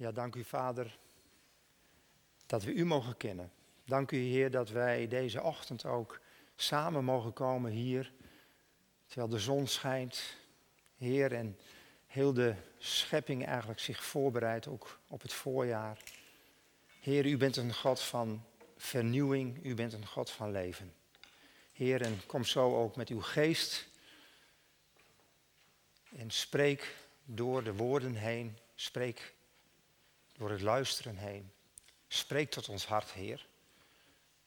Ja, dank u Vader dat we u mogen kennen. Dank u Heer dat wij deze ochtend ook samen mogen komen hier, terwijl de zon schijnt. Heer, en heel de schepping eigenlijk zich voorbereidt ook op het voorjaar. Heer, u bent een God van vernieuwing, u bent een God van leven. Heer, en kom zo ook met uw geest en spreek door de woorden heen, spreek door het luisteren heen. Spreek tot ons hart, Heer,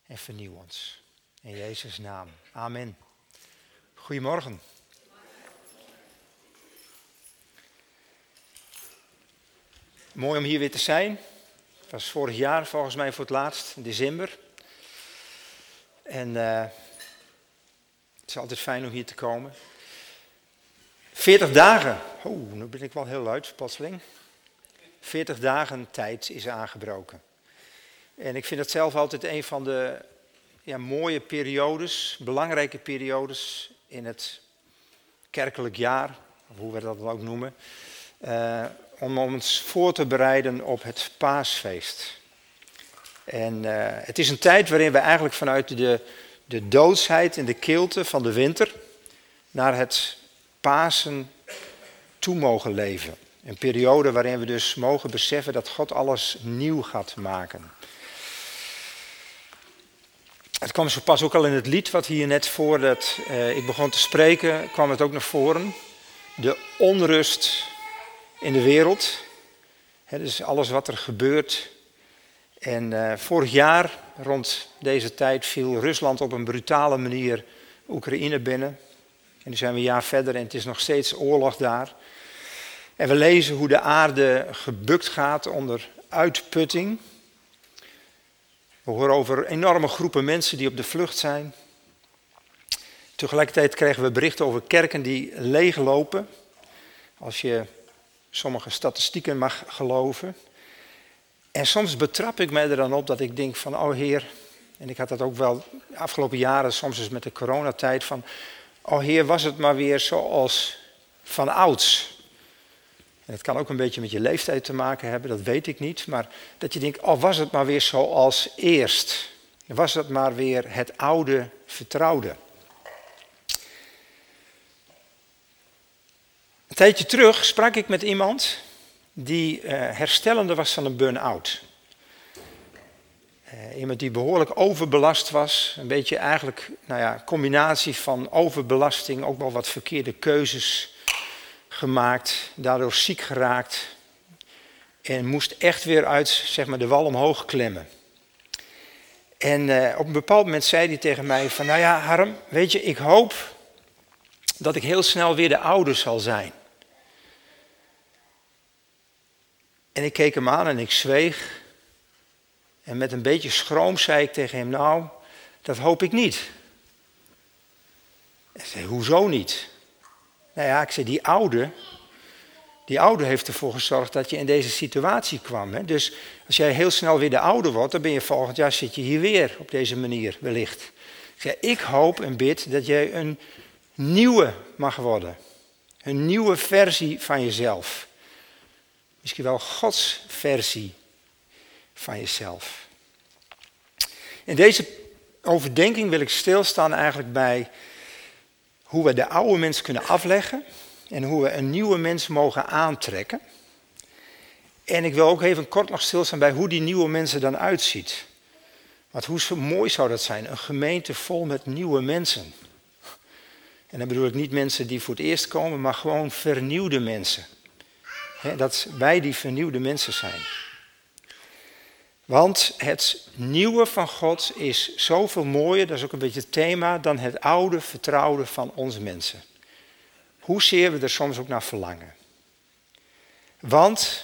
en vernieuw ons. In Jezus' naam. Amen. Goedemorgen. Mooi om hier weer te zijn. Het was vorig jaar volgens mij voor het laatst, in december. En uh, het is altijd fijn om hier te komen. 40 dagen. Oeh, nu ben ik wel heel luid, plotseling. 40 dagen tijd is aangebroken. En ik vind het zelf altijd een van de ja, mooie periodes, belangrijke periodes in het kerkelijk jaar, of hoe we dat dan ook noemen, uh, om ons voor te bereiden op het paasfeest. En uh, het is een tijd waarin we eigenlijk vanuit de, de doodsheid en de kilte van de winter naar het Pasen toe mogen leven. Een periode waarin we dus mogen beseffen dat God alles nieuw gaat maken. Het kwam zo pas ook al in het lied wat hier net voordat uh, ik begon te spreken, kwam het ook naar voren. De onrust in de wereld. Dus alles wat er gebeurt. En uh, vorig jaar, rond deze tijd, viel Rusland op een brutale manier Oekraïne binnen. En nu zijn we een jaar verder en het is nog steeds oorlog daar. En we lezen hoe de aarde gebukt gaat onder uitputting. We horen over enorme groepen mensen die op de vlucht zijn. Tegelijkertijd krijgen we berichten over kerken die leeglopen. Als je sommige statistieken mag geloven. En soms betrap ik mij er dan op dat ik denk van, oh Heer, en ik had dat ook wel de afgelopen jaren, soms is met de coronatijd, van, oh Heer, was het maar weer zoals van ouds. En het kan ook een beetje met je leeftijd te maken hebben, dat weet ik niet. Maar dat je denkt, oh was het maar weer zoals eerst. Was het maar weer het oude vertrouwde. Een tijdje terug sprak ik met iemand die uh, herstellende was van een burn-out. Uh, iemand die behoorlijk overbelast was. Een beetje eigenlijk, nou ja, combinatie van overbelasting, ook wel wat verkeerde keuzes gemaakt, daardoor ziek geraakt en moest echt weer uit zeg maar, de wal omhoog klimmen. En uh, op een bepaald moment zei hij tegen mij van, nou ja Harm, weet je, ik hoop dat ik heel snel weer de oude zal zijn. En ik keek hem aan en ik zweeg. En met een beetje schroom zei ik tegen hem, nou, dat hoop ik niet. Hij zei, hoezo niet? Nou ja, ik zei, die oude, die oude heeft ervoor gezorgd dat je in deze situatie kwam. Hè? Dus als jij heel snel weer de oude wordt, dan ben je volgend jaar zit je hier weer op deze manier wellicht. Ik zei, ik hoop en bid dat jij een nieuwe mag worden. Een nieuwe versie van jezelf. Misschien wel Gods versie van jezelf. In deze overdenking wil ik stilstaan eigenlijk bij hoe we de oude mens kunnen afleggen en hoe we een nieuwe mens mogen aantrekken. En ik wil ook even kort nog stilstaan bij hoe die nieuwe mens er dan uitziet. Want hoe mooi zou dat zijn, een gemeente vol met nieuwe mensen. En dan bedoel ik niet mensen die voor het eerst komen, maar gewoon vernieuwde mensen. dat wij die vernieuwde mensen zijn. Want het nieuwe van God is zoveel mooier, dat is ook een beetje het thema, dan het oude vertrouwde van onze mensen. Hoezeer we er soms ook naar verlangen. Want,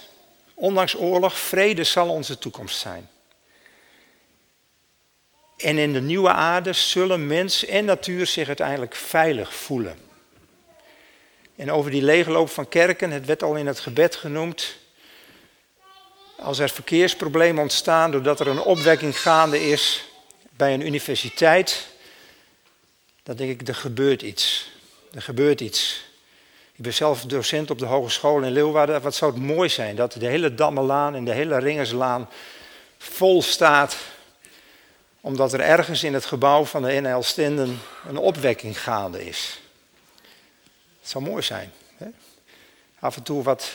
ondanks oorlog, vrede zal onze toekomst zijn. En in de nieuwe aarde zullen mens en natuur zich uiteindelijk veilig voelen. En over die leegloop van kerken, het werd al in het gebed genoemd, als er verkeersproblemen ontstaan doordat er een opwekking gaande is bij een universiteit, dan denk ik, er gebeurt iets. Er gebeurt iets. Ik ben zelf docent op de hogeschool in Leeuwarden. Wat zou het mooi zijn dat de hele Dammelaan en de hele Ringerslaan vol staat. Omdat er ergens in het gebouw van de NL Stenden een opwekking gaande is. Het zou mooi zijn. Hè? Af en toe wat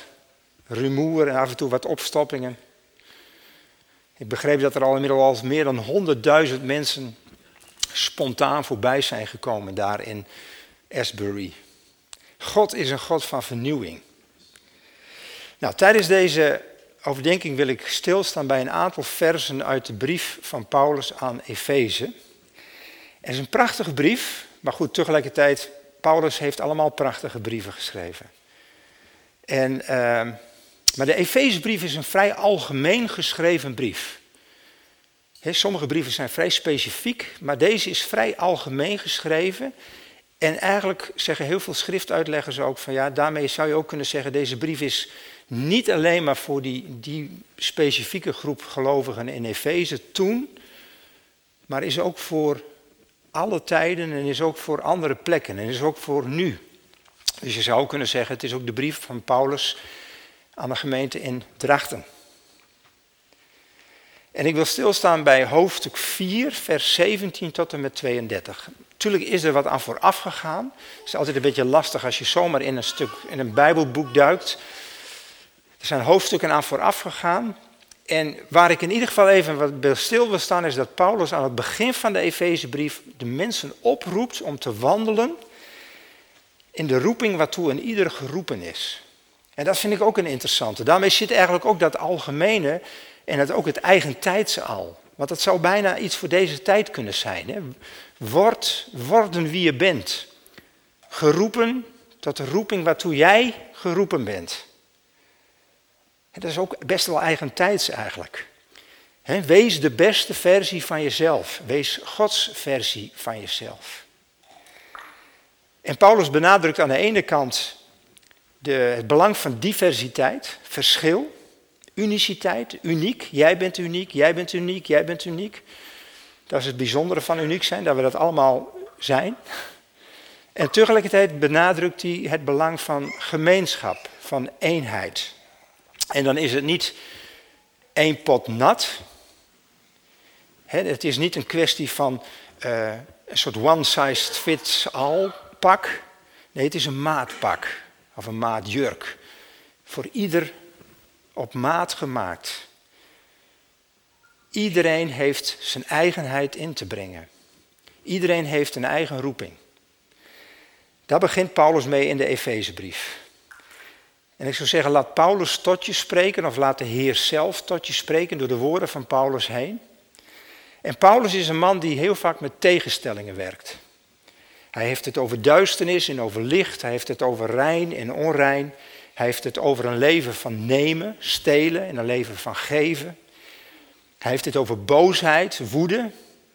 rumoer en af en toe wat opstoppingen. Ik begreep dat er al inmiddels meer dan 100.000 mensen spontaan voorbij zijn gekomen daar in Asbury. God is een God van vernieuwing. Nou, tijdens deze overdenking wil ik stilstaan bij een aantal versen uit de brief van Paulus aan Efeze. Het is een prachtige brief, maar goed, tegelijkertijd, Paulus heeft allemaal prachtige brieven geschreven. En, uh, maar de Efezebrief is een vrij algemeen geschreven brief. sommige brieven zijn vrij specifiek, maar deze is vrij algemeen geschreven. En eigenlijk zeggen heel veel schriftuitleggers ook van ja, daarmee zou je ook kunnen zeggen, deze brief is niet alleen maar voor die, die specifieke groep gelovigen in Efeze toen, maar is ook voor alle tijden en is ook voor andere plekken en is ook voor nu. Dus je zou kunnen zeggen, het is ook de brief van Paulus aan de gemeente in Drachten. En ik wil stilstaan bij hoofdstuk 4, vers 17 tot en met 32. Natuurlijk is er wat aan vooraf gegaan. Het is altijd een beetje lastig als je zomaar in een stuk in een Bijbelboek duikt. Er zijn hoofdstukken aan vooraf gegaan. En waar ik in ieder geval even wat stil wil staan, is dat Paulus aan het begin van de Efezebrief de mensen oproept om te wandelen in de roeping waartoe een ieder geroepen is. En dat vind ik ook een interessante. Daarmee zit eigenlijk ook dat algemene en het, ook het eigentijdse al. Want dat zou bijna iets voor deze tijd kunnen zijn. Hè? Word, worden wie je bent. Geroepen tot de roeping waartoe jij geroepen bent. Dat is ook best wel eigentijds eigenlijk. Wees de beste versie van jezelf. Wees Gods versie van jezelf. En Paulus benadrukt aan de ene kant het belang van diversiteit, verschil, uniciteit, uniek. Jij bent uniek, jij bent uniek, jij bent uniek. Dat is het bijzondere van uniek zijn, dat we dat allemaal zijn. En tegelijkertijd benadrukt hij het belang van gemeenschap, van eenheid. En dan is het niet één pot nat. het is niet een kwestie van uh, een soort one-size-fits-all pak. Nee, het is een maatpak of een maatjurk. Voor ieder op maat gemaakt. Iedereen heeft zijn eigenheid in te brengen. Iedereen heeft een eigen roeping. Daar begint Paulus mee in de Efezebrief. En ik zou zeggen, laat Paulus tot je spreken of laat de Heer zelf tot je spreken door de woorden van Paulus heen. En Paulus is een man die heel vaak met tegenstellingen werkt. Hij heeft het over duisternis en over licht, hij heeft het over rein en onrein. Hij heeft het over een leven van nemen, stelen en een leven van geven. Hij heeft het over boosheid, woede, maar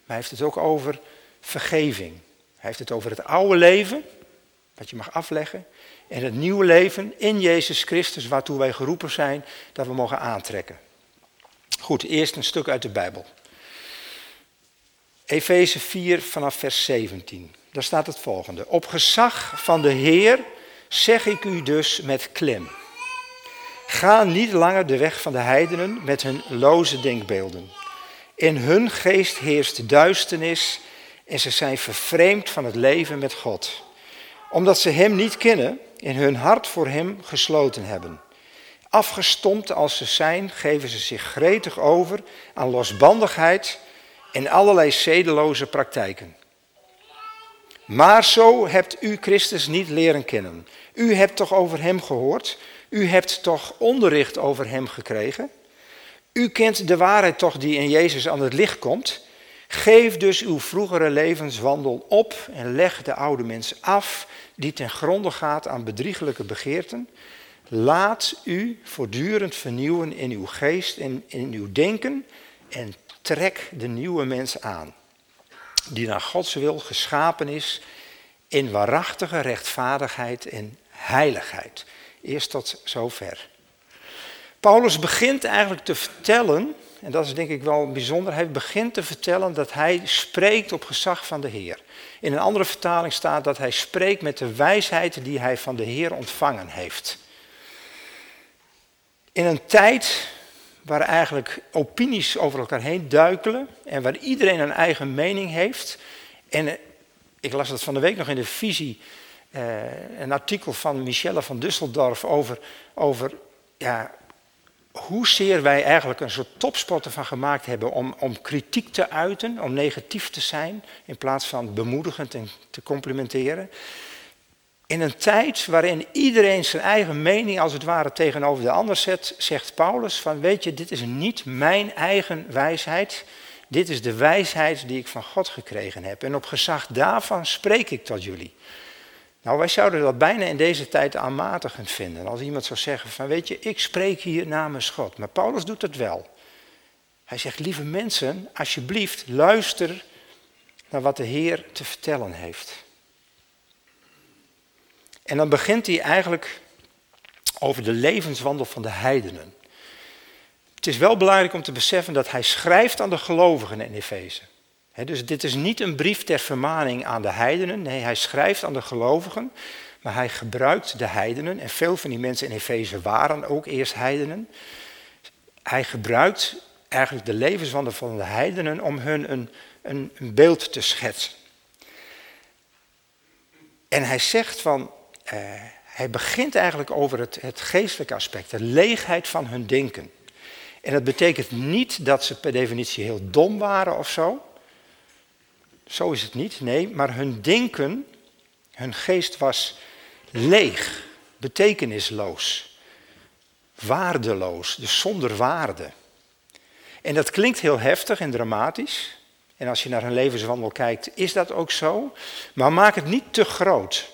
hij heeft het ook over vergeving. Hij heeft het over het oude leven, wat je mag afleggen, en het nieuwe leven in Jezus Christus, waartoe wij geroepen zijn, dat we mogen aantrekken. Goed, eerst een stuk uit de Bijbel. Efeze 4 vanaf vers 17. Daar staat het volgende. Op gezag van de Heer zeg ik u dus met klem. Ga niet langer de weg van de heidenen met hun loze denkbeelden. In hun geest heerst duisternis en ze zijn vervreemd van het leven met God. Omdat ze Hem niet kennen en hun hart voor Hem gesloten hebben. Afgestompt als ze zijn, geven ze zich gretig over aan losbandigheid en allerlei zedeloze praktijken. Maar zo hebt u Christus niet leren kennen. U hebt toch over Hem gehoord? U hebt toch onderricht over Hem gekregen? U kent de waarheid toch die in Jezus aan het licht komt? Geef dus uw vroegere levenswandel op en leg de oude mens af die ten gronde gaat aan bedriegelijke begeerten. Laat u voortdurend vernieuwen in uw geest en in uw denken en trek de nieuwe mens aan, die naar Gods wil geschapen is in waarachtige rechtvaardigheid en heiligheid. Eerst tot zover. Paulus begint eigenlijk te vertellen, en dat is denk ik wel bijzonder, hij begint te vertellen dat hij spreekt op gezag van de Heer. In een andere vertaling staat dat hij spreekt met de wijsheid die hij van de Heer ontvangen heeft. In een tijd waar eigenlijk opinies over elkaar heen duikelen en waar iedereen een eigen mening heeft. En eh, ik las dat van de week nog in de visie, eh, een artikel van Michelle van Dusseldorf over, over ja, hoezeer wij eigenlijk een soort topsporter van gemaakt hebben om, om kritiek te uiten, om negatief te zijn, in plaats van bemoedigend en te complimenteren. In een tijd waarin iedereen zijn eigen mening als het ware tegenover de ander zet, zegt Paulus van weet je, dit is niet mijn eigen wijsheid, dit is de wijsheid die ik van God gekregen heb. En op gezag daarvan spreek ik tot jullie. Nou, wij zouden dat bijna in deze tijd aanmatigend vinden. Als iemand zou zeggen van weet je, ik spreek hier namens God. Maar Paulus doet het wel. Hij zegt, lieve mensen, alsjeblieft luister naar wat de Heer te vertellen heeft. En dan begint hij eigenlijk over de levenswandel van de heidenen. Het is wel belangrijk om te beseffen dat hij schrijft aan de gelovigen in Efeze. dus dit is niet een brief ter vermaning aan de heidenen. Nee, hij schrijft aan de gelovigen. Maar hij gebruikt de heidenen. En veel van die mensen in Efeze waren ook eerst heidenen. Hij gebruikt eigenlijk de levenswandel van de heidenen om hun een, een, een beeld te schetsen. En hij zegt van, hij begint eigenlijk over het, het geestelijke aspect, de leegheid van hun denken. En dat betekent niet dat ze per definitie heel dom waren of zo. Zo is het niet, nee, maar hun denken, hun geest was leeg, betekenisloos, waardeloos, dus zonder waarde. En dat klinkt heel heftig en dramatisch. En als je naar hun levenswandel kijkt, is dat ook zo. Maar maak het niet te groot.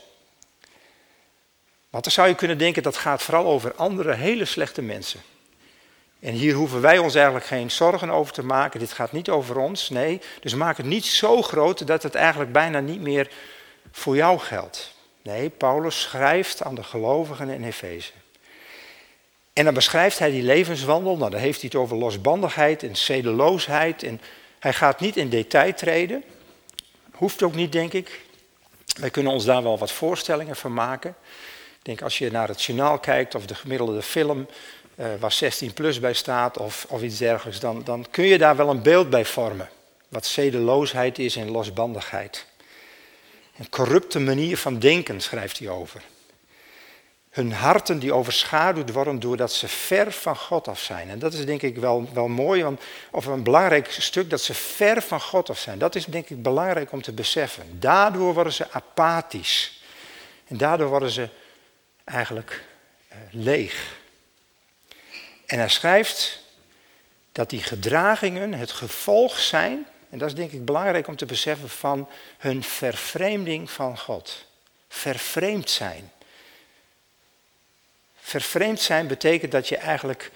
Want dan zou je kunnen denken dat gaat vooral over andere hele slechte mensen. En hier hoeven wij ons eigenlijk geen zorgen over te maken. Dit gaat niet over ons. Nee, dus maak het niet zo groot dat het eigenlijk bijna niet meer voor jou geldt. Nee, Paulus schrijft aan de gelovigen in Efeze. En dan beschrijft hij die levenswandel. Nou, dan heeft hij het over losbandigheid en zedeloosheid. En hij gaat niet in detail treden. Hoeft ook niet, denk ik. Wij kunnen ons daar wel wat voorstellingen van maken. Denk als je naar het journaal kijkt of de gemiddelde film uh, waar 16 plus bij staat of, of iets dergelijks, dan, dan kun je daar wel een beeld bij vormen. Wat zedeloosheid is en losbandigheid. Een corrupte manier van denken schrijft hij over. Hun harten die overschaduwd worden doordat ze ver van God af zijn. En dat is denk ik wel, wel mooi, want, of een belangrijk stuk, dat ze ver van God af zijn. Dat is denk ik belangrijk om te beseffen. Daardoor worden ze apathisch. En daardoor worden ze eigenlijk uh, leeg. En hij schrijft dat die gedragingen het gevolg zijn, en dat is denk ik belangrijk om te beseffen, van hun vervreemding van God. Vervreemd zijn. Vervreemd zijn betekent dat je eigenlijk,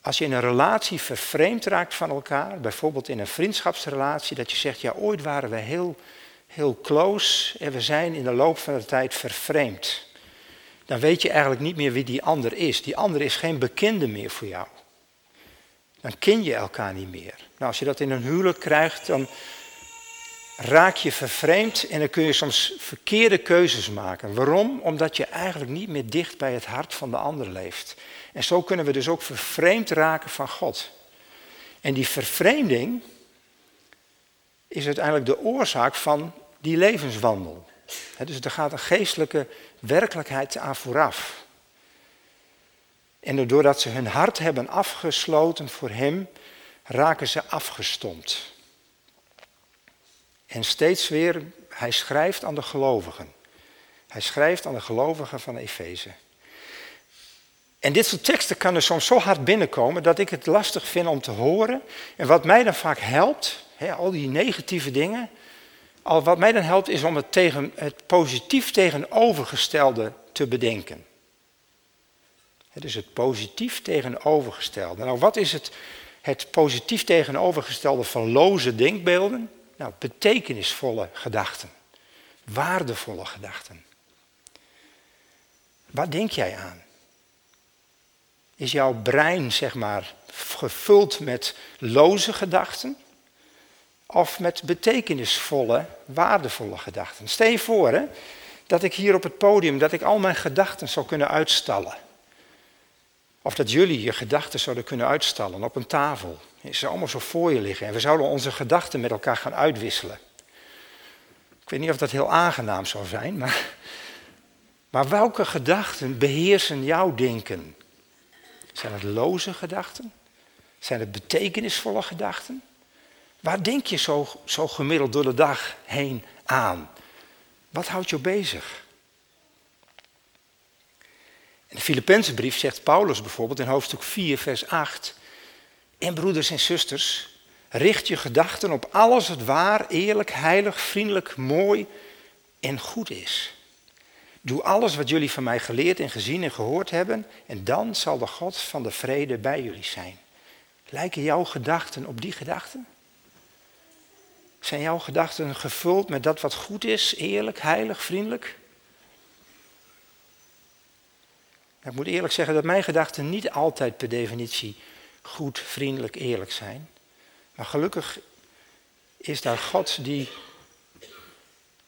als je in een relatie vervreemd raakt van elkaar, bijvoorbeeld in een vriendschapsrelatie, dat je zegt, ja ooit waren we heel, heel close en we zijn in de loop van de tijd vervreemd dan weet je eigenlijk niet meer wie die ander is. Die ander is geen bekende meer voor jou. Dan ken je elkaar niet meer. Nou, als je dat in een huwelijk krijgt, dan raak je vervreemd en dan kun je soms verkeerde keuzes maken. Waarom? Omdat je eigenlijk niet meer dicht bij het hart van de ander leeft. En zo kunnen we dus ook vervreemd raken van God. En die vervreemding is uiteindelijk de oorzaak van die levenswandel. Dus er gaat een geestelijke werkelijkheid aan vooraf. En doordat ze hun hart hebben afgesloten voor Hem, raken ze afgestompt. En steeds weer, hij schrijft aan de gelovigen. Hij schrijft aan de gelovigen van Efeze. En dit soort teksten kan er soms zo hard binnenkomen dat ik het lastig vind om te horen. En wat mij dan vaak helpt, al die negatieve dingen, al wat mij dan helpt is om het, tegen, het positief tegenovergestelde te bedenken. Dus het positief tegenovergestelde. Nou, wat is het, het positief tegenovergestelde van loze denkbeelden? Nou, betekenisvolle gedachten. Waardevolle gedachten. Waar denk jij aan? Is jouw brein, zeg maar, gevuld met loze gedachten? Of met betekenisvolle, waardevolle gedachten? Stel je voor hè, dat ik hier op het podium, dat ik al mijn gedachten zou kunnen uitstallen. Of dat jullie je gedachten zouden kunnen uitstallen op een tafel. Ze allemaal zo voor je liggen. En we zouden onze gedachten met elkaar gaan uitwisselen. Ik weet niet of dat heel aangenaam zou zijn, maar, maar welke gedachten beheersen jouw denken? Zijn het loze gedachten? Zijn het betekenisvolle gedachten? Waar denk je zo, zo gemiddeld door de dag heen aan? Wat houdt je bezig? In de Filippense brief zegt Paulus bijvoorbeeld in hoofdstuk 4, vers 8. En broeders en zusters, richt je gedachten op alles wat waar, eerlijk, heilig, vriendelijk, mooi en goed is. Doe alles wat jullie van mij geleerd en gezien en gehoord hebben, en dan zal de God van de vrede bij jullie zijn. Lijken jouw gedachten op die gedachten? Zijn jouw gedachten gevuld met dat wat goed is, eerlijk, heilig, vriendelijk? Ik moet eerlijk zeggen dat mijn gedachten niet altijd per definitie goed, vriendelijk, eerlijk zijn. Maar gelukkig is daar God die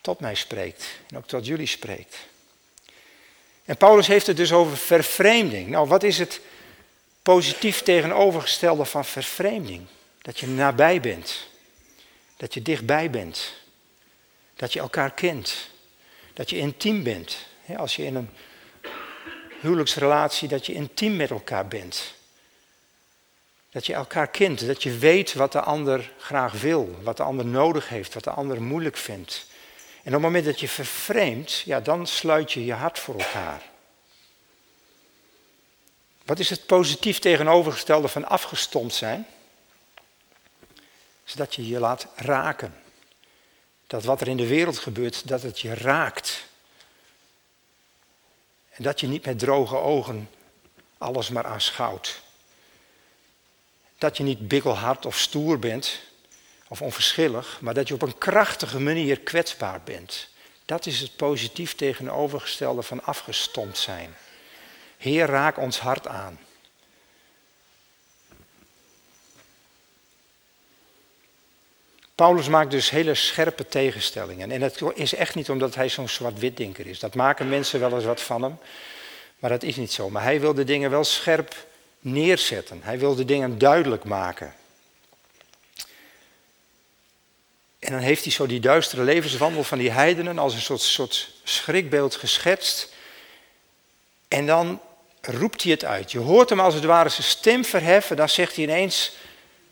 tot mij spreekt en ook tot jullie spreekt. En Paulus heeft het dus over vervreemding. Nou, wat is het positief tegenovergestelde van vervreemding? Dat je nabij bent. Dat je dichtbij bent. Dat je elkaar kent. Dat je intiem bent. Als je in een huwelijksrelatie, dat je intiem met elkaar bent. Dat je elkaar kent, dat je weet wat de ander graag wil, wat de ander nodig heeft, wat de ander moeilijk vindt. En op het moment dat je vervreemdt, ja, dan sluit je je hart voor elkaar. Wat is het positief tegenovergestelde van afgestompt zijn? Is dat je je laat raken. Dat wat er in de wereld gebeurt, dat het je raakt. En dat je niet met droge ogen alles maar aanschouwt. Dat je niet bikkelhard of stoer bent of onverschillig, maar dat je op een krachtige manier kwetsbaar bent. Dat is het positief tegenovergestelde van afgestompt zijn. Heer, raak ons hart aan. Paulus maakt dus hele scherpe tegenstellingen. En het is echt niet omdat hij zo'n zwart-wit denker is. Dat maken mensen wel eens wat van hem. Maar dat is niet zo. Maar hij wil de dingen wel scherp neerzetten. Hij wil de dingen duidelijk maken. En dan heeft hij zo die duistere levenswandel van die heidenen als een soort, soort schrikbeeld geschetst. En dan roept hij het uit. Je hoort hem als het ware zijn stem verheffen. Dan zegt hij ineens,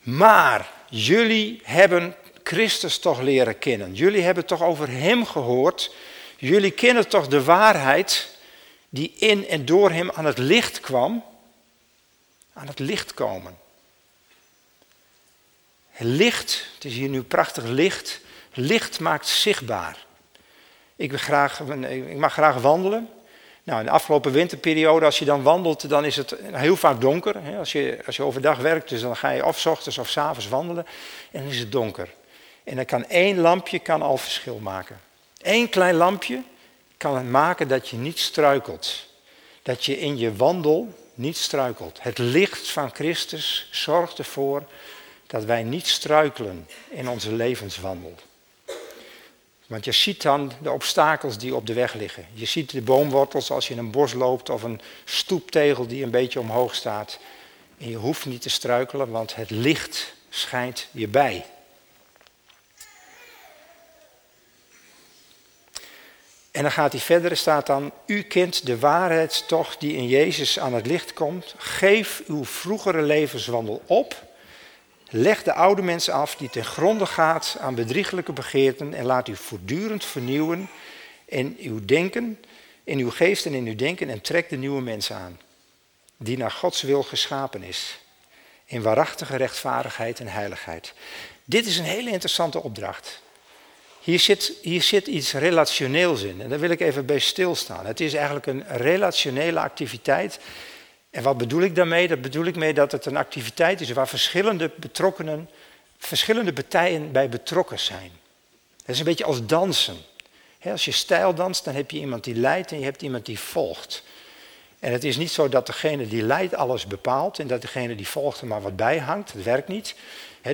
maar jullie hebben Christus toch leren kennen. Jullie hebben toch over Hem gehoord. Jullie kennen toch de waarheid die in en door Hem aan het licht kwam. Aan het licht komen. Licht, het is hier nu prachtig licht. Licht maakt zichtbaar. Ik, graag, ik mag graag wandelen. Nou, in de afgelopen winterperiode, als je dan wandelt, dan is het heel vaak donker. Als je, als je overdag werkt, dus dan ga je of s ochtends of s avonds wandelen en dan is het donker. En dan kan één lampje kan al verschil maken. Eén klein lampje kan maken dat je niet struikelt. Dat je in je wandel niet struikelt. Het licht van Christus zorgt ervoor dat wij niet struikelen in onze levenswandel. Want je ziet dan de obstakels die op de weg liggen. Je ziet de boomwortels als je in een bos loopt of een stoeptegel die een beetje omhoog staat. En je hoeft niet te struikelen, want het licht schijnt je bij. En dan gaat hij verder, er staat dan, u kent de waarheid toch die in Jezus aan het licht komt. Geef uw vroegere levenswandel op. Leg de oude mens af die ten gronde gaat aan bedrieglijke begeerten en laat u voortdurend vernieuwen in uw denken, in uw geest en in uw denken en trek de nieuwe mens aan, die naar Gods wil geschapen is, in waarachtige rechtvaardigheid en heiligheid. Dit is een hele interessante opdracht. Hier zit, hier zit iets relationeels in en daar wil ik even bij stilstaan. Het is eigenlijk een relationele activiteit. En wat bedoel ik daarmee? Dat bedoel ik mee dat het een activiteit is waar verschillende betrokkenen, verschillende partijen bij betrokken zijn. Het is een beetje als dansen. Als je stijl danst, dan heb je iemand die leidt en je hebt iemand die volgt. En het is niet zo dat degene die leidt alles bepaalt en dat degene die volgt er maar wat bij hangt. Dat werkt niet.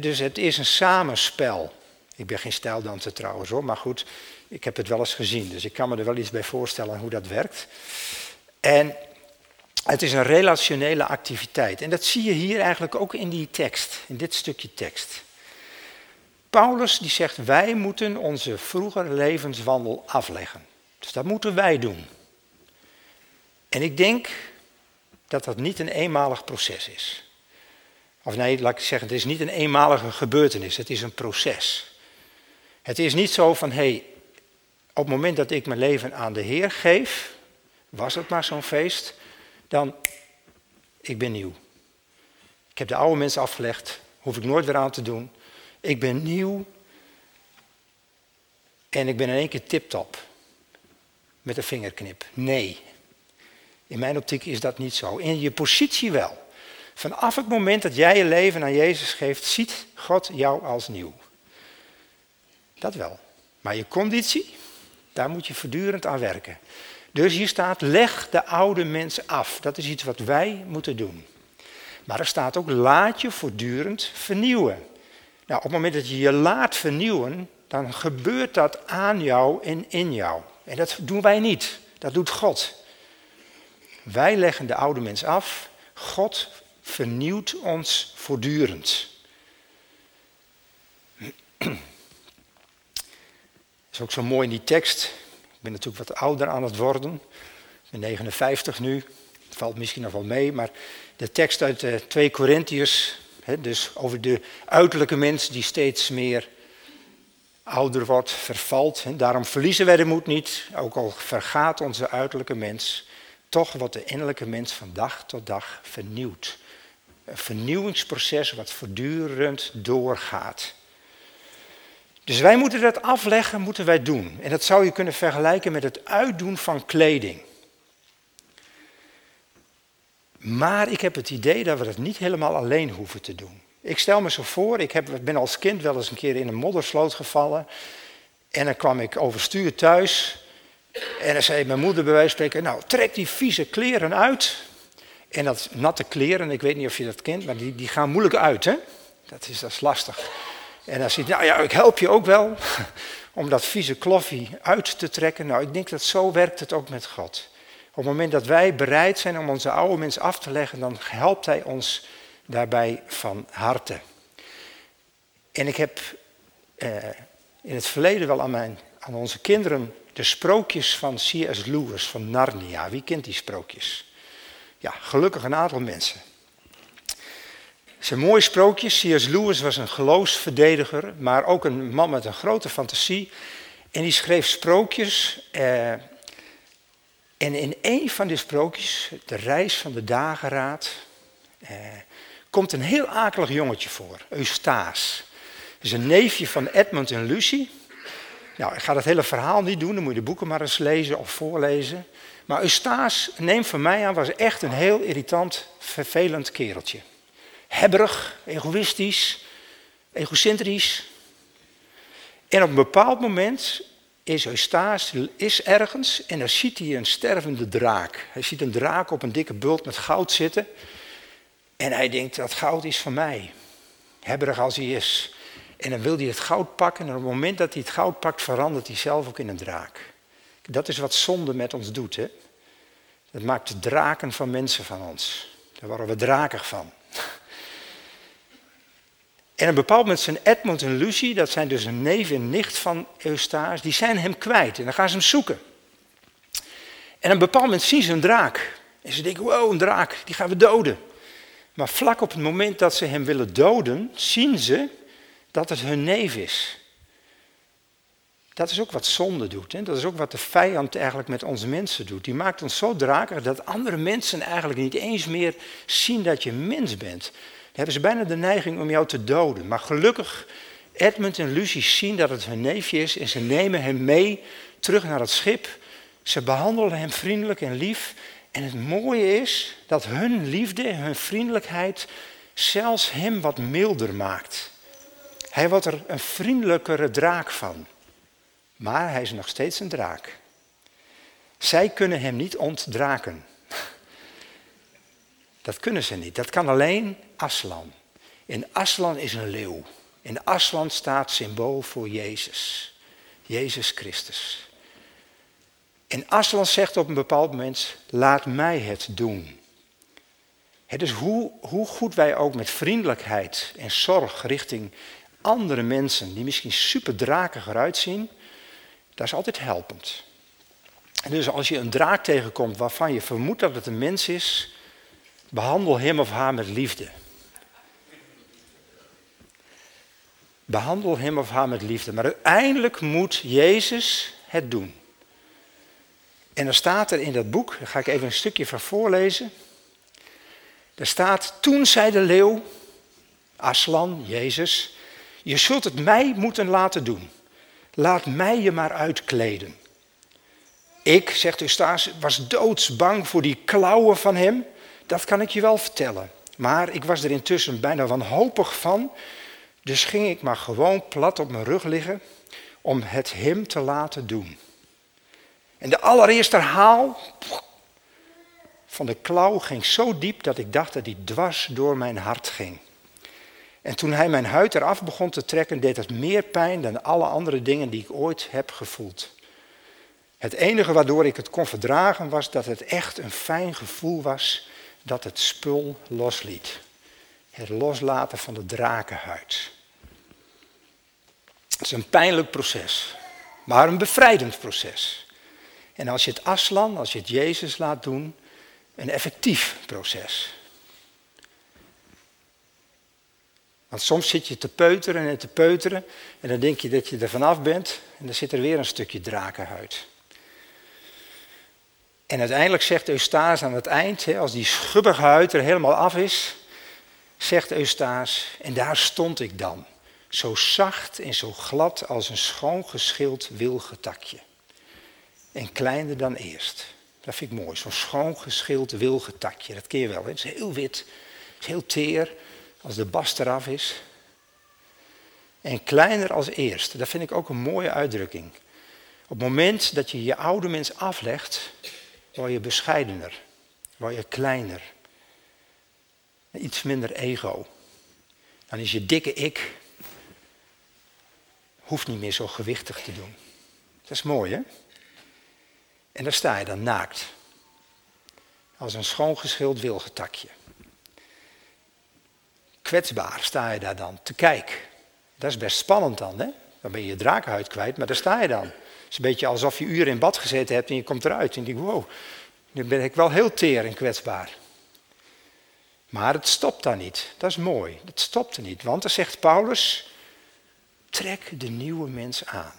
dus het is een samenspel. Ik ben geen stijldanser trouwens hoor, maar goed, ik heb het wel eens gezien. Dus ik kan me er wel iets bij voorstellen hoe dat werkt. En het is een relationele activiteit. En dat zie je hier eigenlijk ook in die tekst, in dit stukje tekst. Paulus die zegt, wij moeten onze vroegere levenswandel afleggen. Dus dat moeten wij doen. En ik denk dat dat niet een eenmalig proces is. Of nee, laat ik zeggen, het is niet een eenmalige gebeurtenis, het is een proces. Het is niet zo van, hé, hey, op het moment dat ik mijn leven aan de Heer geef, was het maar zo'n feest, dan, ik ben nieuw. Ik heb de oude mensen afgelegd, hoef ik nooit weer aan te doen. Ik ben nieuw en ik ben in één keer tip-top. Met een vingerknip. Nee. In mijn optiek is dat niet zo. In je positie wel. Vanaf het moment dat jij je leven aan Jezus geeft, ziet God jou als nieuw. Dat wel. Maar je conditie, daar moet je voortdurend aan werken. Dus hier staat, leg de oude mens af. Dat is iets wat wij moeten doen. Maar er staat ook, laat je voortdurend vernieuwen. Nou, op het moment dat je je laat vernieuwen, dan gebeurt dat aan jou en in jou. En dat doen wij niet. Dat doet God. Wij leggen de oude mens af. God vernieuwt ons voortdurend. Is ook zo mooi in die tekst. Ik ben natuurlijk wat ouder aan het worden. Ik ben 59 nu. Het valt misschien nog wel mee, maar de tekst uit 2 eh, Korintiërs, dus over de uiterlijke mens die steeds meer ouder wordt, vervalt. Daarom verliezen wij de moed niet, ook al vergaat onze uiterlijke mens. Toch wordt de innerlijke mens van dag tot dag vernieuwd. Een vernieuwingsproces wat voortdurend doorgaat. Dus wij moeten dat afleggen, moeten wij doen. En dat zou je kunnen vergelijken met het uitdoen van kleding. Maar ik heb het idee dat we dat niet helemaal alleen hoeven te doen. Ik stel me zo voor, ik heb, ben als kind wel eens een keer in een moddersloot gevallen. En dan kwam ik overstuur thuis. En dan zei mijn moeder bij wijze van spreken, nou trek die vieze kleren uit. En dat natte kleren, ik weet niet of je dat kent, maar die, die gaan moeilijk uit. Hè? Dat, is, dat is lastig. En dan zegt nou ja, ik help je ook wel om dat vieze kloffie uit te trekken. Nou, ik denk dat zo werkt het ook met God. Op het moment dat wij bereid zijn om onze oude mens af te leggen, dan helpt Hij ons daarbij van harte. En ik heb eh, in het verleden wel aan, mijn, aan onze kinderen de sprookjes van C.S. Lewis van Narnia. Wie kent die sprookjes? Ja, gelukkig een aantal mensen. Het mooie sprookjes. C.S. Lewis was een geloofsverdediger, maar ook een man met een grote fantasie. En die schreef sprookjes. Eh, en in een van die sprookjes, de reis van de dageraad, eh, komt een heel akelig jongetje voor, Eustace. Is een neefje van Edmund en Lucy. Nou, ik ga dat hele verhaal niet doen, dan moet je de boeken maar eens lezen of voorlezen. Maar Eustace, neem van mij aan, was echt een heel irritant, vervelend kereltje. Hebberig, egoïstisch, egocentrisch. En op een bepaald moment is Eustace is ergens en dan ziet hij een stervende draak. Hij ziet een draak op een dikke bult met goud zitten. En hij denkt, dat goud is van mij. Hebberig als hij is. En dan wil hij het goud pakken. En op het moment dat hij het goud pakt, verandert hij zelf ook in een draak. Dat is wat zonde met ons doet. Hè? Dat maakt draken van mensen van ons. Daar worden we drakig van. En op een bepaald moment zijn Edmund en Lucy, dat zijn dus een neef en nicht van Eustace, die zijn hem kwijt. En dan gaan ze hem zoeken. En op een bepaald moment zien ze een draak. En ze denken, wow, een draak, die gaan we doden. Maar vlak op het moment dat ze hem willen doden, zien ze dat het hun neef is. Dat is ook wat zonde doet. Hè? Dat is ook wat de vijand eigenlijk met onze mensen doet. Die maakt ons zo drakig dat andere mensen eigenlijk niet eens meer zien dat je mens bent. Hebben ze bijna de neiging om jou te doden. Maar gelukkig, Edmund en Lucy zien dat het hun neefje is en ze nemen hem mee terug naar het schip. Ze behandelen hem vriendelijk en lief en het mooie is dat hun liefde, hun vriendelijkheid zelfs hem wat milder maakt. Hij wordt er een vriendelijkere draak van. Maar hij is nog steeds een draak. Zij kunnen hem niet ontdraken. Dat kunnen ze niet. Dat kan alleen Aslan. En Aslan is een leeuw. En Aslan staat symbool voor Jezus. Jezus Christus. En Aslan zegt op een bepaald moment, laat mij het doen. dus hoe, hoe goed wij ook met vriendelijkheid en zorg richting andere mensen, die misschien super eruit zien, dat is altijd helpend. En dus als je een draak tegenkomt waarvan je vermoedt dat het een mens is, behandel hem of haar met liefde. Behandel hem of haar met liefde. Maar uiteindelijk moet Jezus het doen. En dan staat er in dat boek, daar ga ik even een stukje van voorlezen. Er staat, toen zei de leeuw, Aslan, Jezus, je zult het mij moeten laten doen. Laat mij je maar uitkleden. Ik, zegt Eustace, was doodsbang voor die klauwen van hem. Dat kan ik je wel vertellen. Maar ik was er intussen bijna wanhopig van. Dus ging ik maar gewoon plat op mijn rug liggen om het hem te laten doen. En de allereerste haal van de klauw ging zo diep dat ik dacht dat hij dwars door mijn hart ging. En toen hij mijn huid eraf begon te trekken, deed het meer pijn dan alle andere dingen die ik ooit heb gevoeld. Het enige waardoor ik het kon verdragen was dat het echt een fijn gevoel was dat het spul losliet. Het loslaten van de drakenhuid. Het is een pijnlijk proces, maar een bevrijdend proces. En als je het Aslan, als je het Jezus laat doen, een effectief proces. Want soms zit je te peuteren en te peuteren en dan denk je dat je er vanaf bent en dan zit er weer een stukje drakenhuid. En uiteindelijk zegt Eustace aan het eind, als die schubbige huid er helemaal af is, zegt Eustace, en daar stond ik dan, zo zacht en zo glad als een schoon geschild wilgetakje. En kleiner dan eerst. Dat vind ik mooi, zo'n schoon geschild wilgetakje, dat je wel. Hè? Het is heel wit, is heel teer, als de bast eraf is. En kleiner als eerst, dat vind ik ook een mooie uitdrukking. Op het moment dat je je oude mens aflegt, word je bescheidener, word je kleiner. Iets minder ego. Dan is je dikke ik, hoeft niet meer zo gewichtig te doen. Dat is mooi, hè? En daar sta je dan naakt. Als een schoongeschild wilgetakje. Kwetsbaar sta je daar dan te kijken. Dat is best spannend dan, hè? Dan ben je je drakenhuid kwijt, maar daar sta je dan. Het is een beetje alsof je uren in bad gezeten hebt en je komt eruit. En je denkt, wow, nu ben ik wel heel teer en kwetsbaar. Maar het stopt daar niet. Dat is mooi. Het stopt er niet. Want dan zegt Paulus, trek de nieuwe mens aan.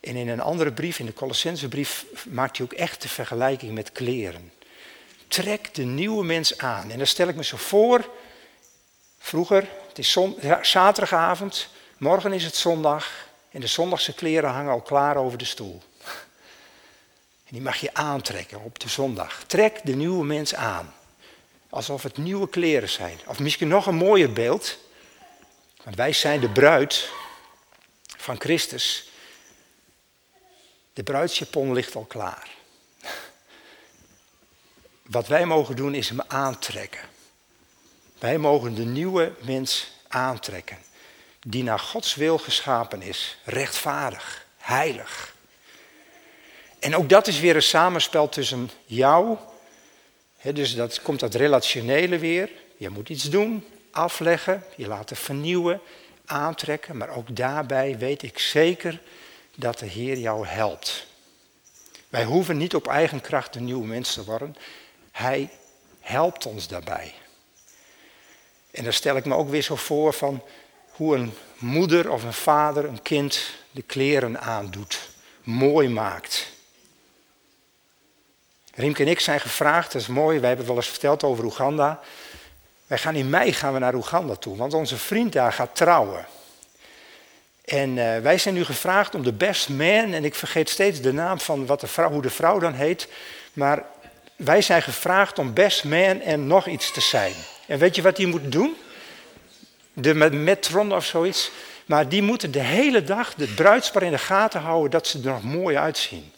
En in een andere brief, in de Colossensebrief, maakt hij ook echt de vergelijking met kleren. Trek de nieuwe mens aan. En dan stel ik me zo voor, vroeger, het is zaterdagavond, morgen is het zondag, en de zondagse kleren hangen al klaar over de stoel. En die mag je aantrekken op de zondag. Trek de nieuwe mens aan. Alsof het nieuwe kleren zijn. Of misschien nog een mooier beeld. Want wij zijn de bruid van Christus. De bruidsjapon ligt al klaar. Wat wij mogen doen is hem aantrekken. Wij mogen de nieuwe mens aantrekken die naar Gods wil geschapen is. Rechtvaardig, heilig. En ook dat is weer een samenspel tussen jou, dus dat komt dat relationele weer. Je moet iets doen, afleggen, je laten vernieuwen, aantrekken. Maar ook daarbij weet ik zeker dat de Heer jou helpt. Wij hoeven niet op eigen kracht een nieuwe mens te worden. Hij helpt ons daarbij. En dan stel ik me ook weer zo voor van hoe een moeder of een vader een kind de kleren aandoet, mooi maakt. Riemke en ik zijn gevraagd, dat is mooi, wij hebben wel eens verteld over Oeganda. Wij gaan in mei gaan we naar Oeganda toe, want onze vriend daar gaat trouwen. En uh, wij zijn nu gevraagd om de best man, en ik vergeet steeds de naam van wat de vrouw, hoe de vrouw dan heet, maar wij zijn gevraagd om best man en nog iets te zijn. En weet je wat die moet doen? De metron of zoiets. Maar die moeten de hele dag de bruidspaar in de gaten houden dat ze er nog mooi uitzien.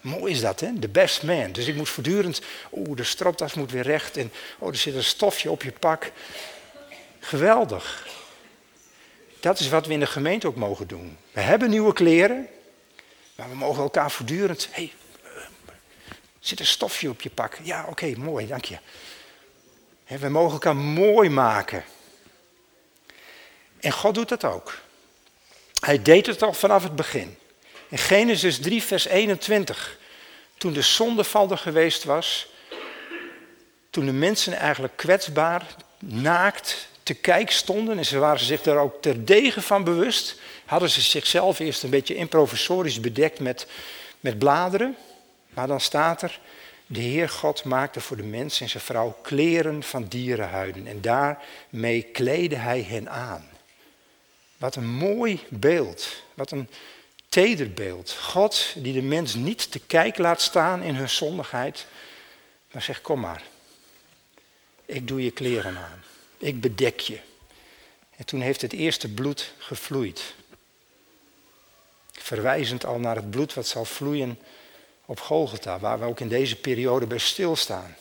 Mooi is dat, hè? De best man. Dus ik moet voortdurend, oeh, de stropdas moet weer recht en oh, er zit een stofje op je pak. Geweldig. Dat is wat we in de gemeente ook mogen doen. We hebben nieuwe kleren, maar we mogen elkaar voortdurend, hey, zit een stofje op je pak? Ja, oké, mooi, dank je. We mogen elkaar mooi maken. En God doet dat ook. Hij deed het al vanaf het begin. In Genesis 3, vers 21. Toen de zondeval er geweest was. Toen de mensen eigenlijk kwetsbaar, naakt te kijk stonden. En ze waren zich daar ook terdege van bewust. Hadden ze zichzelf eerst een beetje improvisorisch bedekt met, met bladeren. Maar dan staat er. De Heer God maakte voor de mens en zijn vrouw kleren van dierenhuiden. En daarmee kleedde hij hen aan. Wat een mooi beeld. Wat een teder beeld. God die de mens niet te kijk laat staan in hun zondigheid. Maar zegt, kom maar. Ik doe je kleren aan. Ik bedek je. En toen heeft het eerste bloed gevloeid. Verwijzend al naar het bloed wat zal vloeien op Golgotha, waar we ook in deze periode bij stilstaan.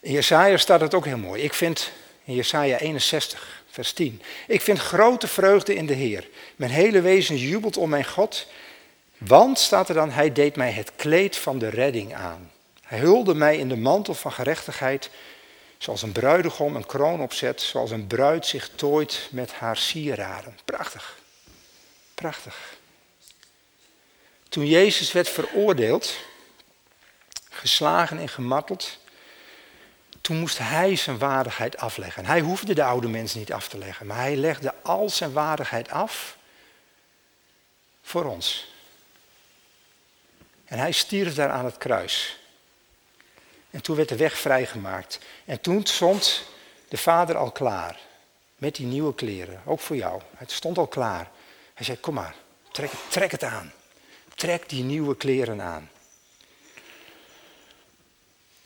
In Jesaja staat het ook heel mooi. Ik vind in Jesaja 61, vers 10. Ik vind grote vreugde in de Heer. Mijn hele wezen jubelt om mijn God. Want, staat er dan, hij deed mij het kleed van de redding aan. Hij hulde mij in de mantel van gerechtigheid, zoals een bruidegom een kroon opzet, zoals een bruid zich tooit met haar sieraden. Prachtig. Prachtig. Toen Jezus werd veroordeeld, geslagen en gemarteld, toen moest hij zijn waardigheid afleggen. Hij hoefde de oude mens niet af te leggen, maar hij legde al zijn waardigheid af voor ons. En hij stierf daar aan het kruis. En toen werd de weg vrijgemaakt. En toen stond de vader al klaar. Met die nieuwe kleren. Ook voor jou. Het stond al klaar. Hij zei, kom maar, trek, trek het aan. Trek die nieuwe kleren aan.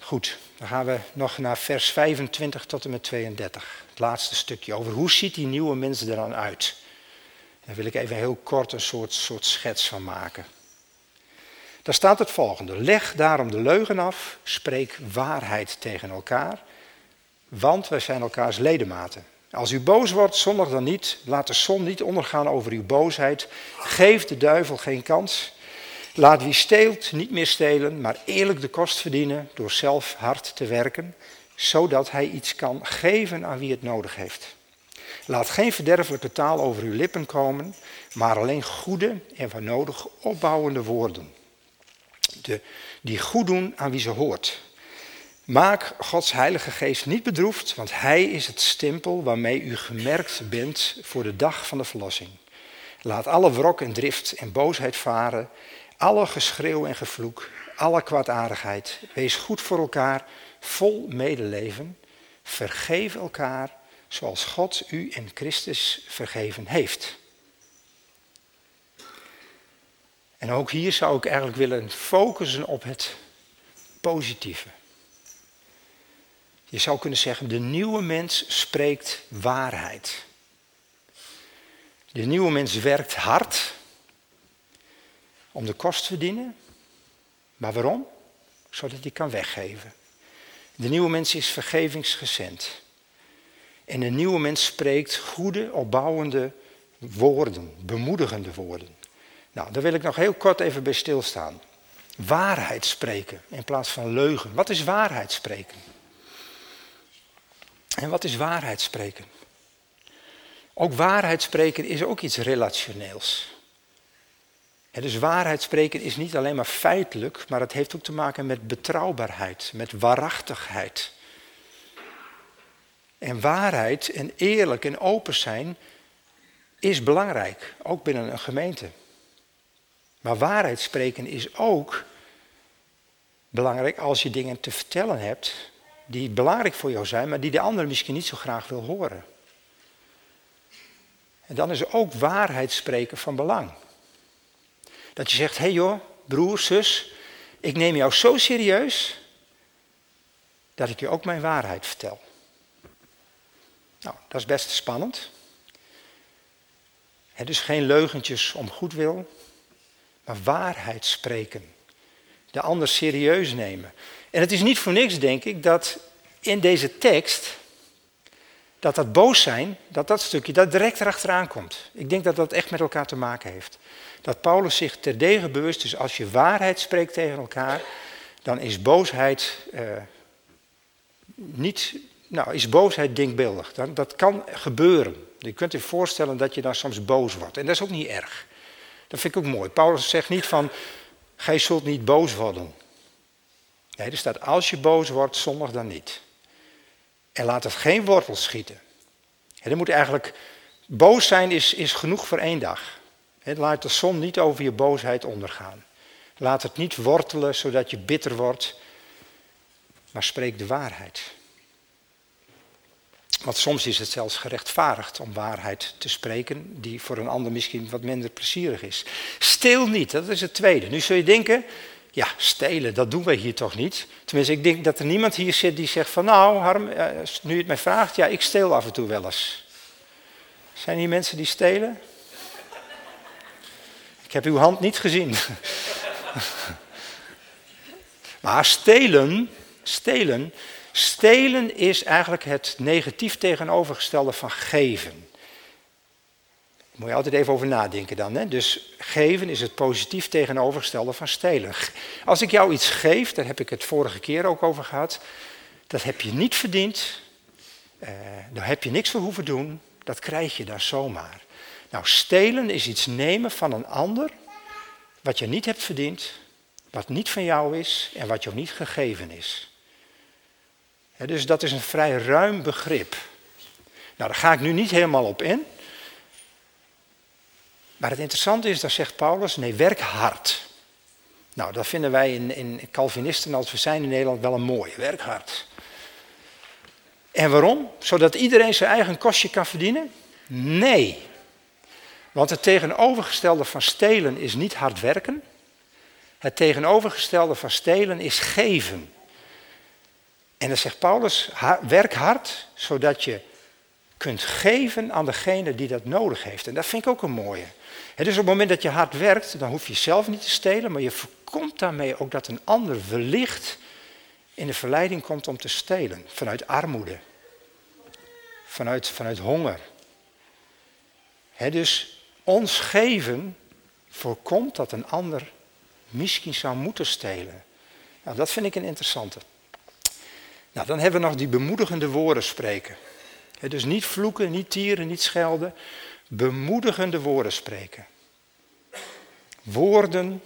Goed, dan gaan we nog naar vers 25 tot en met 32. Het laatste stukje over hoe ziet die nieuwe mens er dan uit. Daar wil ik even heel kort een soort, soort schets van maken. Daar staat het volgende. Leg daarom de leugen af, spreek waarheid tegen elkaar, want wij zijn elkaars ledematen. Als u boos wordt, zondig dan niet. Laat de zon niet ondergaan over uw boosheid. Geef de duivel geen kans. Laat wie steelt niet meer stelen, maar eerlijk de kost verdienen door zelf hard te werken, zodat hij iets kan geven aan wie het nodig heeft. Laat geen verderfelijke taal over uw lippen komen, maar alleen goede en waar nodig opbouwende woorden. De, die goed doen aan wie ze hoort. Maak Gods Heilige Geest niet bedroefd, want Hij is het stempel waarmee u gemerkt bent voor de dag van de verlossing. Laat alle wrok en drift en boosheid varen alle geschreeuw en gevloek, alle kwaadaardigheid. Wees goed voor elkaar, vol medeleven. Vergeef elkaar zoals God u in Christus vergeven heeft. En ook hier zou ik eigenlijk willen focussen op het positieve. Je zou kunnen zeggen, de nieuwe mens spreekt waarheid. De nieuwe mens werkt hard om de kost te verdienen. Maar waarom? Zodat hij kan weggeven. De nieuwe mens is vergevingsgezend. En de nieuwe mens spreekt goede, opbouwende woorden, bemoedigende woorden. Nou, daar wil ik nog heel kort even bij stilstaan. Waarheid spreken in plaats van leugen. Wat is waarheid spreken? En wat is waarheid spreken? Ook waarheid spreken is ook iets relationeels dus waarheid spreken is niet alleen maar feitelijk, maar het heeft ook te maken met betrouwbaarheid, met waarachtigheid. En waarheid en eerlijk en open zijn is belangrijk, ook binnen een gemeente. Maar waarheid spreken is ook belangrijk als je dingen te vertellen hebt die belangrijk voor jou zijn, maar die de ander misschien niet zo graag wil horen. En dan is ook waarheid spreken van belang. Dat je zegt, hé hey joh, broer, zus, ik neem jou zo serieus dat ik je ook mijn waarheid vertel. Nou, dat is best spannend. He, dus geen leugentjes om goed wil, maar waarheid spreken. De ander serieus nemen. En het is niet voor niks, denk ik, dat in deze tekst dat dat boos zijn, dat dat stukje dat direct erachteraan komt. Ik denk dat dat echt met elkaar te maken heeft. Dat Paulus zich terdege bewust is, als je waarheid spreekt tegen elkaar, dan is boosheid uh, niet, nou, is boosheid denkbeeldig. Dan, dat kan gebeuren. Je kunt je voorstellen dat je dan soms boos wordt. En dat is ook niet erg. Dat vind ik ook mooi. Paulus zegt niet van, gij zult niet boos worden. Nee, er staat, als je boos wordt, zondig dan niet. En laat het geen wortel schieten. En er moet eigenlijk, boos zijn is, is genoeg voor één dag. Laat de zon niet over je boosheid ondergaan. Laat het niet wortelen zodat je bitter wordt, maar spreek de waarheid. Want soms is het zelfs gerechtvaardigd om waarheid te spreken, die voor een ander misschien wat minder plezierig is. Steel niet, dat is het tweede. Nu zul je denken, ja, stelen, dat doen wij hier toch niet. Tenminste, ik denk dat er niemand hier zit die zegt van nou, Harm, eh, nu je het mij vraagt, ja, ik steel af en toe wel eens. Zijn hier mensen die stelen? Ik heb uw hand niet gezien. maar stelen, stelen, stelen is eigenlijk het negatief tegenovergestelde van geven moet je altijd even over nadenken dan. Hè? Dus geven is het positief tegenovergestelde van stelen. Als ik jou iets geef, daar heb ik het vorige keer ook over gehad, dat heb je niet verdiend, uh, daar heb je niks voor hoeven doen, dat krijg je daar zomaar. Nou, stelen is iets nemen van een ander, wat je niet hebt verdiend, wat niet van jou is en wat jou niet gegeven is. dus dat is een vrij ruim begrip. Nou, daar ga ik nu niet helemaal op in. Maar het interessante is, dat zegt Paulus, nee, werk hard. Nou, dat vinden wij in, in Calvinisten, als we zijn in Nederland, wel een mooie. Werk hard. En waarom? Zodat iedereen zijn eigen kostje kan verdienen? Nee. Want het tegenovergestelde van stelen is niet hard werken. Het tegenovergestelde van stelen is geven. En dan zegt Paulus, werk hard, zodat je kunt geven aan degene die dat nodig heeft. En dat vind ik ook een mooie. dus op het moment dat je hard werkt, dan hoef je zelf niet te stelen, maar je voorkomt daarmee ook dat een ander wellicht in de verleiding komt om te stelen. Vanuit armoede, vanuit, vanuit honger. dus ons geven voorkomt dat een ander misschien zou moeten stelen. Nou, dat vind ik een interessante. Nou, dan hebben we nog die bemoedigende woorden spreken dus niet vloeken, niet tieren, niet schelden. Bemoedigende woorden spreken. Woorden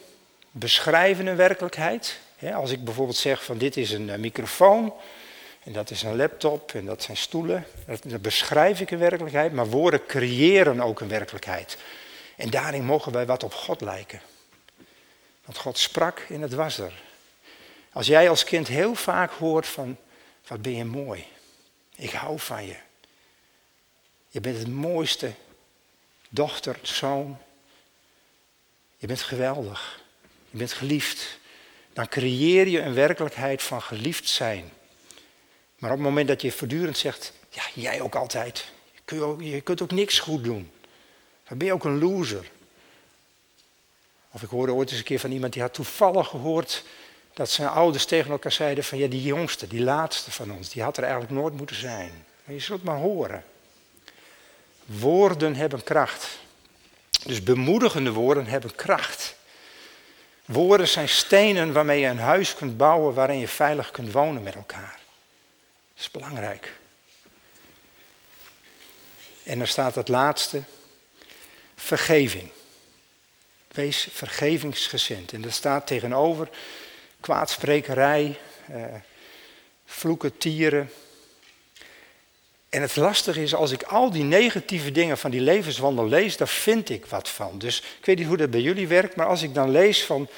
beschrijven een werkelijkheid. Als ik bijvoorbeeld zeg van dit is een eh, microfoon en dat is een laptop en dat zijn stoelen, dan beschrijf ik een werkelijkheid, maar woorden creëren ook een werkelijkheid. En daarin mogen wij wat op God lijken. Want God sprak en het was er. Als jij als kind heel vaak hoort van, wat ben je mooi, ik hou van je, je bent het mooiste dochter, zoon. Je bent geweldig. Je bent geliefd. Dan creëer je een werkelijkheid van geliefd zijn. Maar op het moment dat je voortdurend zegt, ja, jij ook altijd. Je kunt ook niks goed doen. Dan ben je ook een loser. Of ik hoorde ooit eens een keer van iemand die had toevallig gehoord dat zijn ouders tegen elkaar zeiden van ja, die jongste, die laatste van ons, die had er eigenlijk nooit moeten zijn. Maar je zult maar horen. Woorden hebben kracht. Dus bemoedigende woorden hebben kracht. Woorden zijn stenen waarmee je een huis kunt bouwen waarin je veilig kunt wonen met elkaar. Dat is belangrijk. En er staat het laatste, vergeving. Wees vergevingsgezind. En er staat tegenover kwaadsprekerij, eh, vloeken, tieren, en het lastige is, als ik al die negatieve dingen van die levenswandel lees, daar vind ik wat van. Dus ik weet niet hoe dat bij jullie werkt, maar als ik dan lees van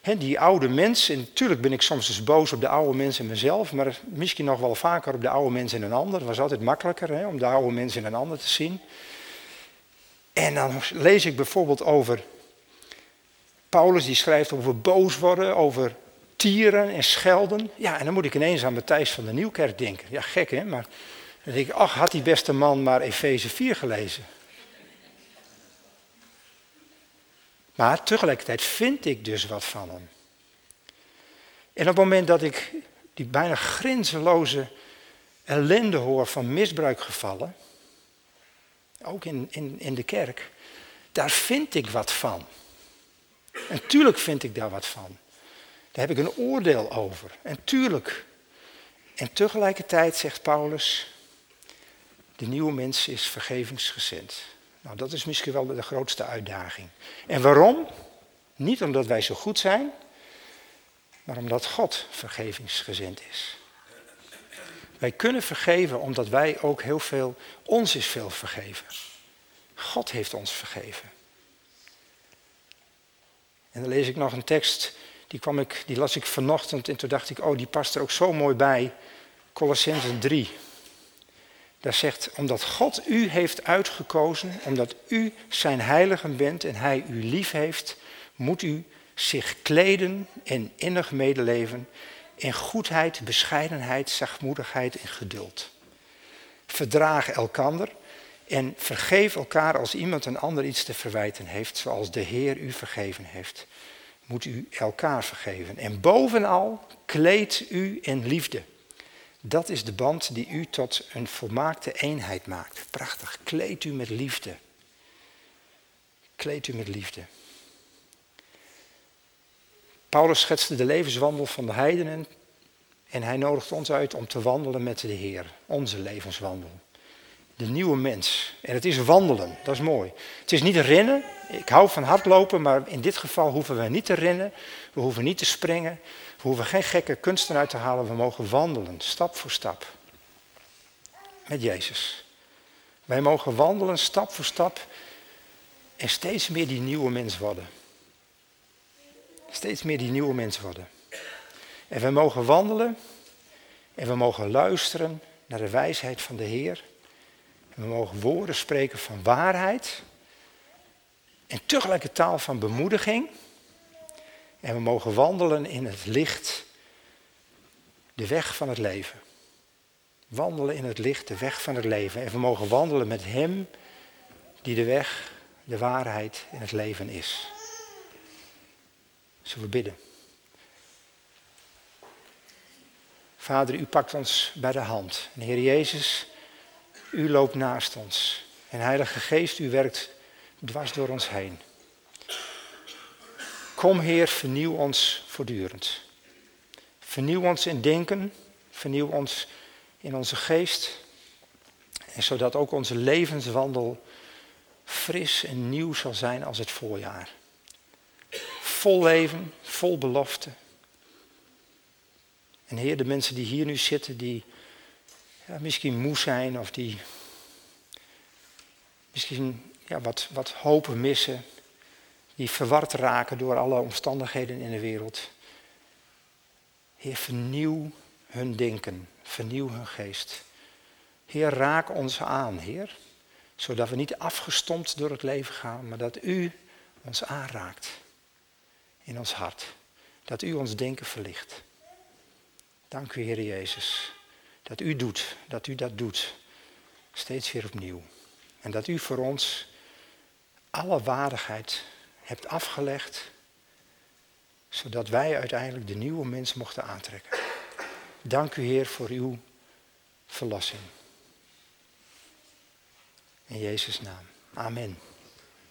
die oude mens, en natuurlijk ben ik soms dus boos op de oude mens in mezelf, maar misschien nog wel vaker op de oude mens in een ander. Het was altijd makkelijker om de oude mens in een ander te zien. En dan lees ik bijvoorbeeld over Paulus, die schrijft over boos worden, over tieren en schelden. Ja, en dan moet ik ineens aan Matthijs van de Nieuwkerk denken. Ja, gek hè, maar dan denk ik, ach, had die beste man maar Efeze 4 gelezen. Maar tegelijkertijd vind ik dus wat van hem. En op het moment dat ik die bijna grenzeloze ellende hoor van misbruikgevallen, ook in, in, in de kerk, daar vind ik wat van. En tuurlijk vind ik daar wat van. Daar heb ik een oordeel over. En tuurlijk. En tegelijkertijd zegt Paulus, de nieuwe mens is vergevingsgezind. Nou, dat is misschien wel de grootste uitdaging. En waarom? Niet omdat wij zo goed zijn, maar omdat God vergevingsgezind is. Wij kunnen vergeven omdat wij ook heel veel, ons is veel vergeven. God heeft ons vergeven. En dan lees ik nog een tekst, die, kwam ik, die las ik vanochtend en toen dacht ik, oh die past er ook zo mooi bij. Colossense 3. Daar zegt, omdat God u heeft uitgekozen, omdat u zijn heilige bent en hij u lief heeft, moet u zich kleden in innig medeleven, in goedheid, bescheidenheid, zachtmoedigheid en geduld. Verdraag elkander en vergeef elkaar als iemand een ander iets te verwijten heeft, zoals de Heer u vergeven heeft. Moet u elkaar vergeven. En bovenal kleed u in liefde. Dat is de band die u tot een volmaakte eenheid maakt. Prachtig. Kleed u met liefde. Kleed u met liefde. Paulus schetste de levenswandel van de heidenen en hij nodigt ons uit om te wandelen met de Heer, onze levenswandel. De nieuwe mens. En het is wandelen, dat is mooi. Het is niet rennen. Ik hou van hardlopen, maar in dit geval hoeven we niet te rennen. We hoeven niet te springen. We hoeven geen gekke kunsten uit te halen. We mogen wandelen, stap voor stap. Met Jezus. Wij mogen wandelen, stap voor stap. En steeds meer die nieuwe mens worden. Steeds meer die nieuwe mens worden. En we mogen wandelen en we mogen luisteren naar de wijsheid van de Heer. En we mogen woorden spreken van waarheid en tegelijkertijd taal van bemoediging. En we mogen wandelen in het licht, de weg van het leven. Wandelen in het licht, de weg van het leven. En we mogen wandelen met Hem die de weg, de waarheid en het leven is. Zullen we bidden? Vader, u pakt ons bij de hand. En Heer Jezus, u loopt naast ons. En Heilige Geest, u werkt dwars door ons heen. Kom Heer, vernieuw ons voortdurend. Vernieuw ons in denken, vernieuw ons in onze geest. En zodat ook onze levenswandel fris en nieuw zal zijn als het voorjaar. Vol leven, vol belofte. En Heer, de mensen die hier nu zitten, die ja, misschien moe zijn of die misschien ja, wat, wat hopen missen, die verward raken door alle omstandigheden in de wereld. Heer, vernieuw hun denken, vernieuw hun geest. Heer, raak ons aan, Heer, zodat we niet afgestompt door het leven gaan, maar dat U ons aanraakt in ons hart. Dat U ons denken verlicht. Dank u, Heer Jezus, dat U doet, dat U dat doet, steeds weer opnieuw. En dat U voor ons alle waardigheid hebt afgelegd, zodat wij uiteindelijk de nieuwe mens mochten aantrekken. Dank u Heer voor uw verlossing. In Jezus' naam. Amen.